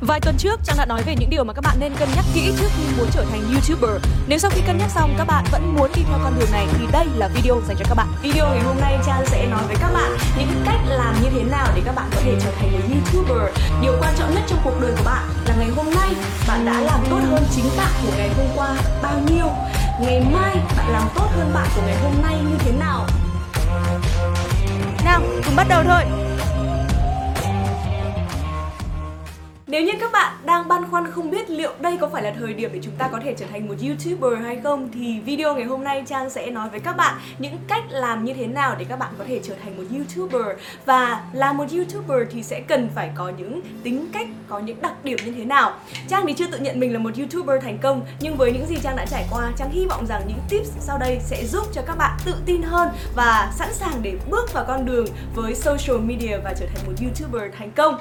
Vài tuần trước, Trang đã nói về những điều mà các bạn nên cân nhắc kỹ trước khi muốn trở thành YouTuber. Nếu sau khi cân nhắc xong các bạn vẫn muốn đi theo con đường này thì đây là video dành cho các bạn. Video ngày hôm nay Trang sẽ nói với các bạn những cách làm như thế nào để các bạn có thể trở thành một YouTuber. Điều quan trọng nhất trong cuộc đời của bạn là ngày hôm nay bạn đã làm tốt hơn chính bạn của ngày hôm qua bao nhiêu. Ngày mai bạn làm tốt hơn bạn của ngày hôm nay như thế nào. Nào, cùng bắt đầu thôi. Nếu như các bạn đang băn khoăn không biết liệu đây có phải là thời điểm để chúng ta có thể trở thành một YouTuber hay không thì video ngày hôm nay Trang sẽ nói với các bạn những cách làm như thế nào để các bạn có thể trở thành một YouTuber và là một YouTuber thì sẽ cần phải có những tính cách, có những đặc điểm như thế nào. Trang thì chưa tự nhận mình là một YouTuber thành công nhưng với những gì Trang đã trải qua, Trang hy vọng rằng những tips sau đây sẽ giúp cho các bạn tự tin hơn và sẵn sàng để bước vào con đường với social media và trở thành một YouTuber thành công.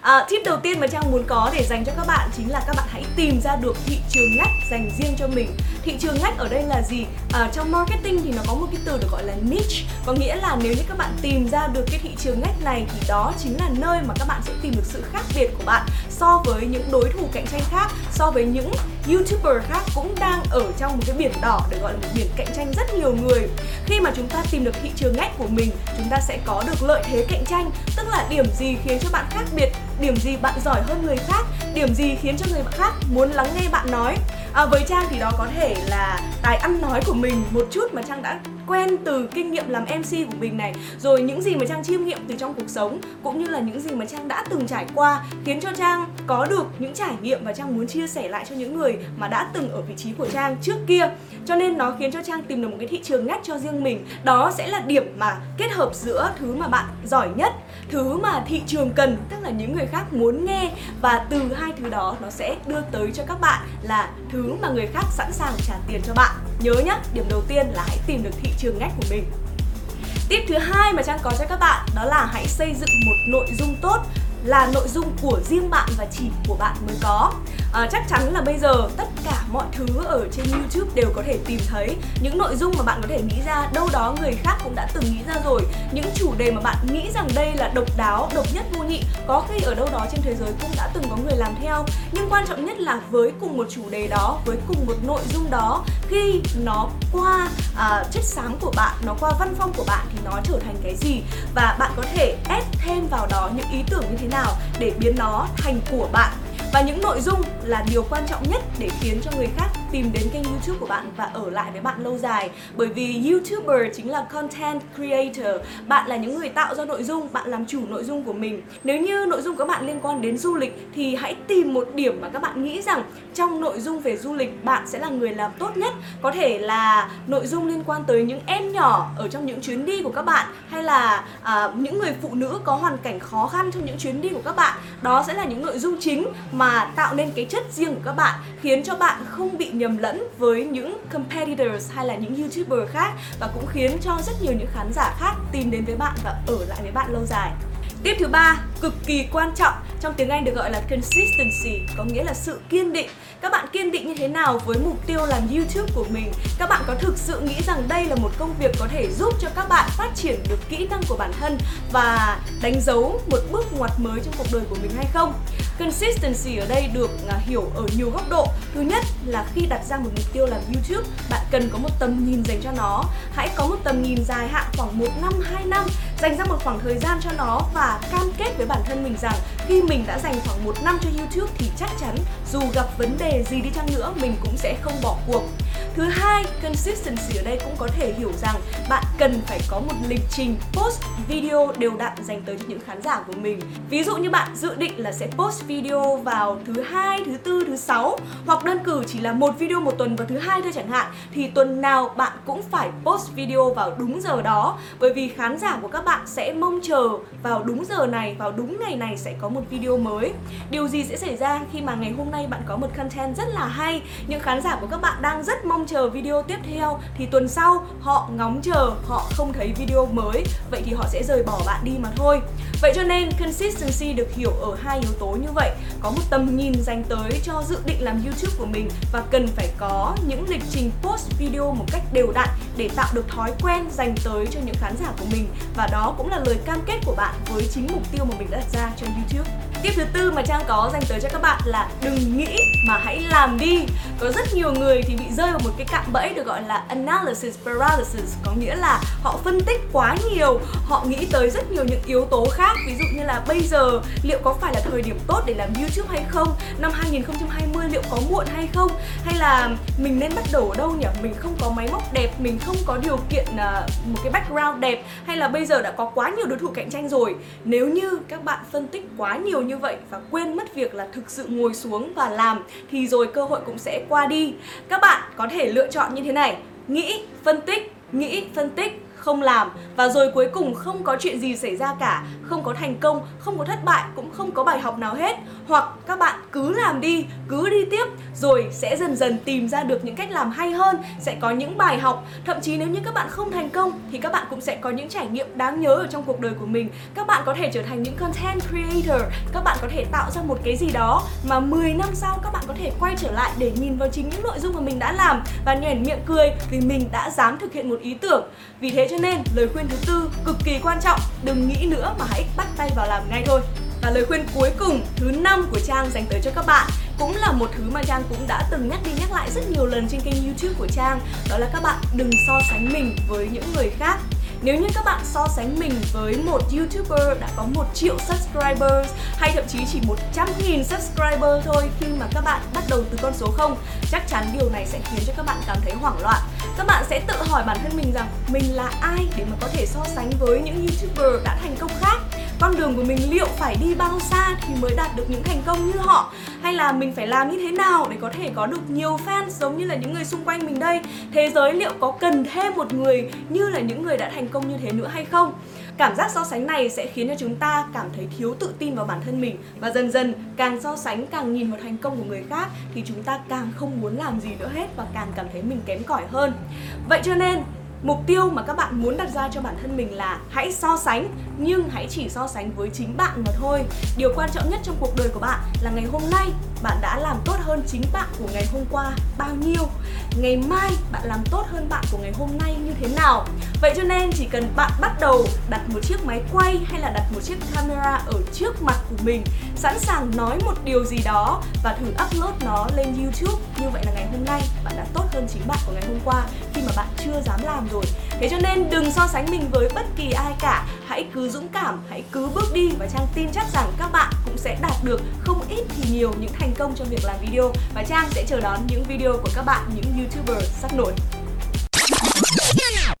À, tip đầu tiên mà Trang muốn có để dành cho các bạn chính là các bạn hãy tìm ra được thị trường ngách dành riêng cho mình. Thị trường ngách ở đây là gì? À, trong marketing thì nó có một cái từ được gọi là niche, có nghĩa là nếu như các bạn tìm ra được cái thị trường ngách này thì đó chính là nơi mà các bạn sẽ tìm được sự khác biệt của bạn so với những đối thủ cạnh tranh khác, so với những YouTuber khác cũng đang ở trong một cái biển đỏ được gọi là một biển cạnh tranh rất nhiều người. Khi mà chúng ta tìm được thị trường ngách của mình, chúng ta sẽ có được lợi thế cạnh tranh, tức là điểm gì khiến cho bạn khác biệt điểm gì bạn giỏi hơn người khác điểm gì khiến cho người khác muốn lắng nghe bạn nói à, với trang thì đó có thể là tài ăn nói của mình một chút mà trang đã quen từ kinh nghiệm làm mc của mình này, rồi những gì mà trang chiêm nghiệm từ trong cuộc sống, cũng như là những gì mà trang đã từng trải qua, khiến cho trang có được những trải nghiệm và trang muốn chia sẻ lại cho những người mà đã từng ở vị trí của trang trước kia. Cho nên nó khiến cho trang tìm được một cái thị trường ngách cho riêng mình. Đó sẽ là điểm mà kết hợp giữa thứ mà bạn giỏi nhất, thứ mà thị trường cần, tức là những người khác muốn nghe, và từ hai thứ đó nó sẽ đưa tới cho các bạn là thứ mà người khác sẵn sàng trả tiền cho bạn nhớ nhá, điểm đầu tiên là hãy tìm được thị trường ngách của mình. Tip thứ hai mà Trang có cho các bạn đó là hãy xây dựng một nội dung tốt là nội dung của riêng bạn và chỉ của bạn mới có. À, chắc chắn là bây giờ tất cả mọi thứ ở trên YouTube đều có thể tìm thấy. Những nội dung mà bạn có thể nghĩ ra đâu đó người khác cũng đã từng nghĩ ra rồi. Những chủ đề mà bạn nghĩ rằng đây là độc đáo độc nhất vô nhị có khi ở đâu đó trên thế giới cũng đã từng có người làm theo. Nhưng quan trọng nhất là với cùng một chủ đề đó với cùng một nội dung đó khi nó qua à, chất sáng của bạn nó qua văn phong của bạn thì nó trở thành cái gì? Và bạn có thể ép thêm vào đó những ý tưởng như thế nào để biến nó thành của bạn. Và những nội dung là điều quan trọng nhất để khiến cho người khác tìm đến kênh YouTube của bạn và ở lại với bạn lâu dài. Bởi vì YouTuber chính là content creator. Bạn là những người tạo ra nội dung bạn làm chủ nội dung của mình. Nếu như nội dung của các bạn liên quan đến du lịch thì hãy tìm một điểm mà các bạn nghĩ rằng trong nội dung về du lịch bạn sẽ là người làm tốt nhất. Có thể là nội dung liên quan tới những em nhỏ ở trong những chuyến đi của các bạn hay là à, những người phụ nữ có hoàn cảnh khó khăn trong những chuyến đi của các bạn. Đó sẽ là những nội dung chính mà tạo nên cái chất riêng của các bạn khiến cho bạn không bị nhầm lẫn với những competitors hay là những youtuber khác và cũng khiến cho rất nhiều những khán giả khác tìm đến với bạn và ở lại với bạn lâu dài. Tiếp thứ ba, cực kỳ quan trọng trong tiếng Anh được gọi là consistency, có nghĩa là sự kiên định. Các bạn kiên định như thế nào với mục tiêu làm YouTube của mình? Các bạn có thực sự nghĩ rằng đây là một công việc có thể giúp cho các bạn phát triển được kỹ năng của bản thân và đánh dấu một bước ngoặt mới trong cuộc đời của mình hay không? Consistency ở đây được à, hiểu ở nhiều góc độ. Thứ nhất là khi đặt ra một mục tiêu làm YouTube, bạn cần có một tầm nhìn dành cho nó. Hãy có một tầm nhìn dài hạn khoảng 1 năm, 2 năm, dành ra một khoảng thời gian cho nó và cam kết với bản thân mình rằng khi mình đã dành khoảng một năm cho YouTube thì chắc chắn dù gặp vấn đề gì đi chăng nữa, mình cũng sẽ không bỏ cuộc. Thứ hai, consistency ở đây cũng có thể hiểu rằng bạn cần phải có một lịch trình post video đều đặn dành tới cho những khán giả của mình. Ví dụ như bạn dự định là sẽ post video vào thứ hai, thứ tư, thứ sáu hoặc đơn cử chỉ là một video một tuần vào thứ hai thôi chẳng hạn thì tuần nào bạn cũng phải post video vào đúng giờ đó bởi vì khán giả của các bạn sẽ mong chờ vào đúng giờ này, vào đúng ngày này sẽ có một video mới. Điều gì sẽ xảy ra khi mà ngày hôm nay bạn có một content rất là hay, những khán giả của các bạn đang rất mong chờ video tiếp theo thì tuần sau họ ngóng chờ, họ không thấy video mới, vậy thì họ sẽ rời bỏ bạn đi mà thôi. Vậy cho nên consistency được hiểu ở hai yếu tố như vậy, có một tầm nhìn dành tới cho dự định làm YouTube của mình và cần phải có những lịch trình post video một cách đều đặn để tạo được thói quen dành tới cho những khán giả của mình và đó cũng là lời cam kết của bạn với chính mục tiêu mà mình đã đặt ra trên YouTube. Tiếp thứ tư mà Trang có dành tới cho các bạn là đừng nghĩ mà hãy làm đi. Có rất nhiều người thì bị rơi vào một cái cạm bẫy được gọi là analysis paralysis, có nghĩa là họ phân tích quá nhiều, họ nghĩ tới rất nhiều những yếu tố khác, ví dụ như là bây giờ liệu có phải là thời điểm tốt để làm YouTube hay không? Năm 2020 liệu có muộn hay không? Hay là mình nên bắt đầu ở đâu nhỉ? Mình không có máy móc đẹp, mình không không có điều kiện à, một cái background đẹp hay là bây giờ đã có quá nhiều đối thủ cạnh tranh rồi. Nếu như các bạn phân tích quá nhiều như vậy và quên mất việc là thực sự ngồi xuống và làm thì rồi cơ hội cũng sẽ qua đi. Các bạn có thể lựa chọn như thế này, nghĩ, phân tích, nghĩ, phân tích không làm và rồi cuối cùng không có chuyện gì xảy ra cả, không có thành công, không có thất bại, cũng không có bài học nào hết. Hoặc các bạn cứ làm đi, cứ đi tiếp, rồi sẽ dần dần tìm ra được những cách làm hay hơn, sẽ có những bài học. Thậm chí nếu như các bạn không thành công, thì các bạn cũng sẽ có những trải nghiệm đáng nhớ ở trong cuộc đời của mình. Các bạn có thể trở thành những content creator, các bạn có thể tạo ra một cái gì đó mà 10 năm sau các bạn có thể quay trở lại để nhìn vào chính những nội dung mà mình đã làm. Và nhảy miệng cười vì mình đã dám thực hiện một ý tưởng. Vì thế cho nên lời khuyên thứ tư cực kỳ quan trọng, đừng nghĩ nữa mà hãy bắt tay vào làm ngay thôi. Và lời khuyên cuối cùng, thứ năm của Trang dành tới cho các bạn cũng là một thứ mà Trang cũng đã từng nhắc đi nhắc lại rất nhiều lần trên kênh YouTube của Trang, đó là các bạn đừng so sánh mình với những người khác nếu như các bạn so sánh mình với một YouTuber đã có một triệu subscribers, hay thậm chí chỉ 100 nghìn subscriber thôi khi mà các bạn bắt đầu từ con số 0 chắc chắn điều này sẽ khiến cho các bạn cảm thấy hoảng loạn. Các bạn sẽ tự hỏi bản thân mình rằng mình là ai để mà có thể so sánh với những YouTuber đã thành công khác? Con đường của mình liệu phải đi bao xa thì mới đạt được những thành công như họ? Hay là mình phải làm như thế nào để có thể có được nhiều fan giống như là những người xung quanh mình đây? Thế giới liệu có cần thêm một người như là những người đã thành công như thế nữa hay không? Cảm giác so sánh này sẽ khiến cho chúng ta cảm thấy thiếu tự tin vào bản thân mình. Và dần dần, càng so sánh, càng nhìn vào thành công của người khác thì chúng ta càng không muốn làm gì nữa hết và càng cảm thấy mình kém cỏi hơn. Vậy cho nên Mục tiêu mà các bạn muốn đặt ra cho bản thân mình là hãy so sánh nhưng hãy chỉ so sánh với chính bạn mà thôi. Điều quan trọng nhất trong cuộc đời của bạn là ngày hôm nay bạn đã làm tốt hơn chính bạn của ngày hôm qua bao nhiêu. Ngày mai bạn làm tốt hơn bạn của ngày hôm nay như thế nào. Vậy cho nên chỉ cần bạn bắt đầu đặt một chiếc máy quay hay là đặt một chiếc camera ở trước mặt của mình, sẵn sàng nói một điều gì đó và thử upload nó lên YouTube. Như vậy là ngày hôm nay bạn đã tốt hơn chính bạn của ngày hôm qua khi mà bạn chưa dám làm rồi. Thế cho nên đừng so sánh mình với bất kỳ ai cả. Hãy cứ dũng cảm, hãy cứ bước đi và trang tin chắc rằng các bạn cũng sẽ đạt được không ít thì nhiều những thành công trong việc làm video. Và trang sẽ chờ đón những video của các bạn, những youtuber sắc nổi.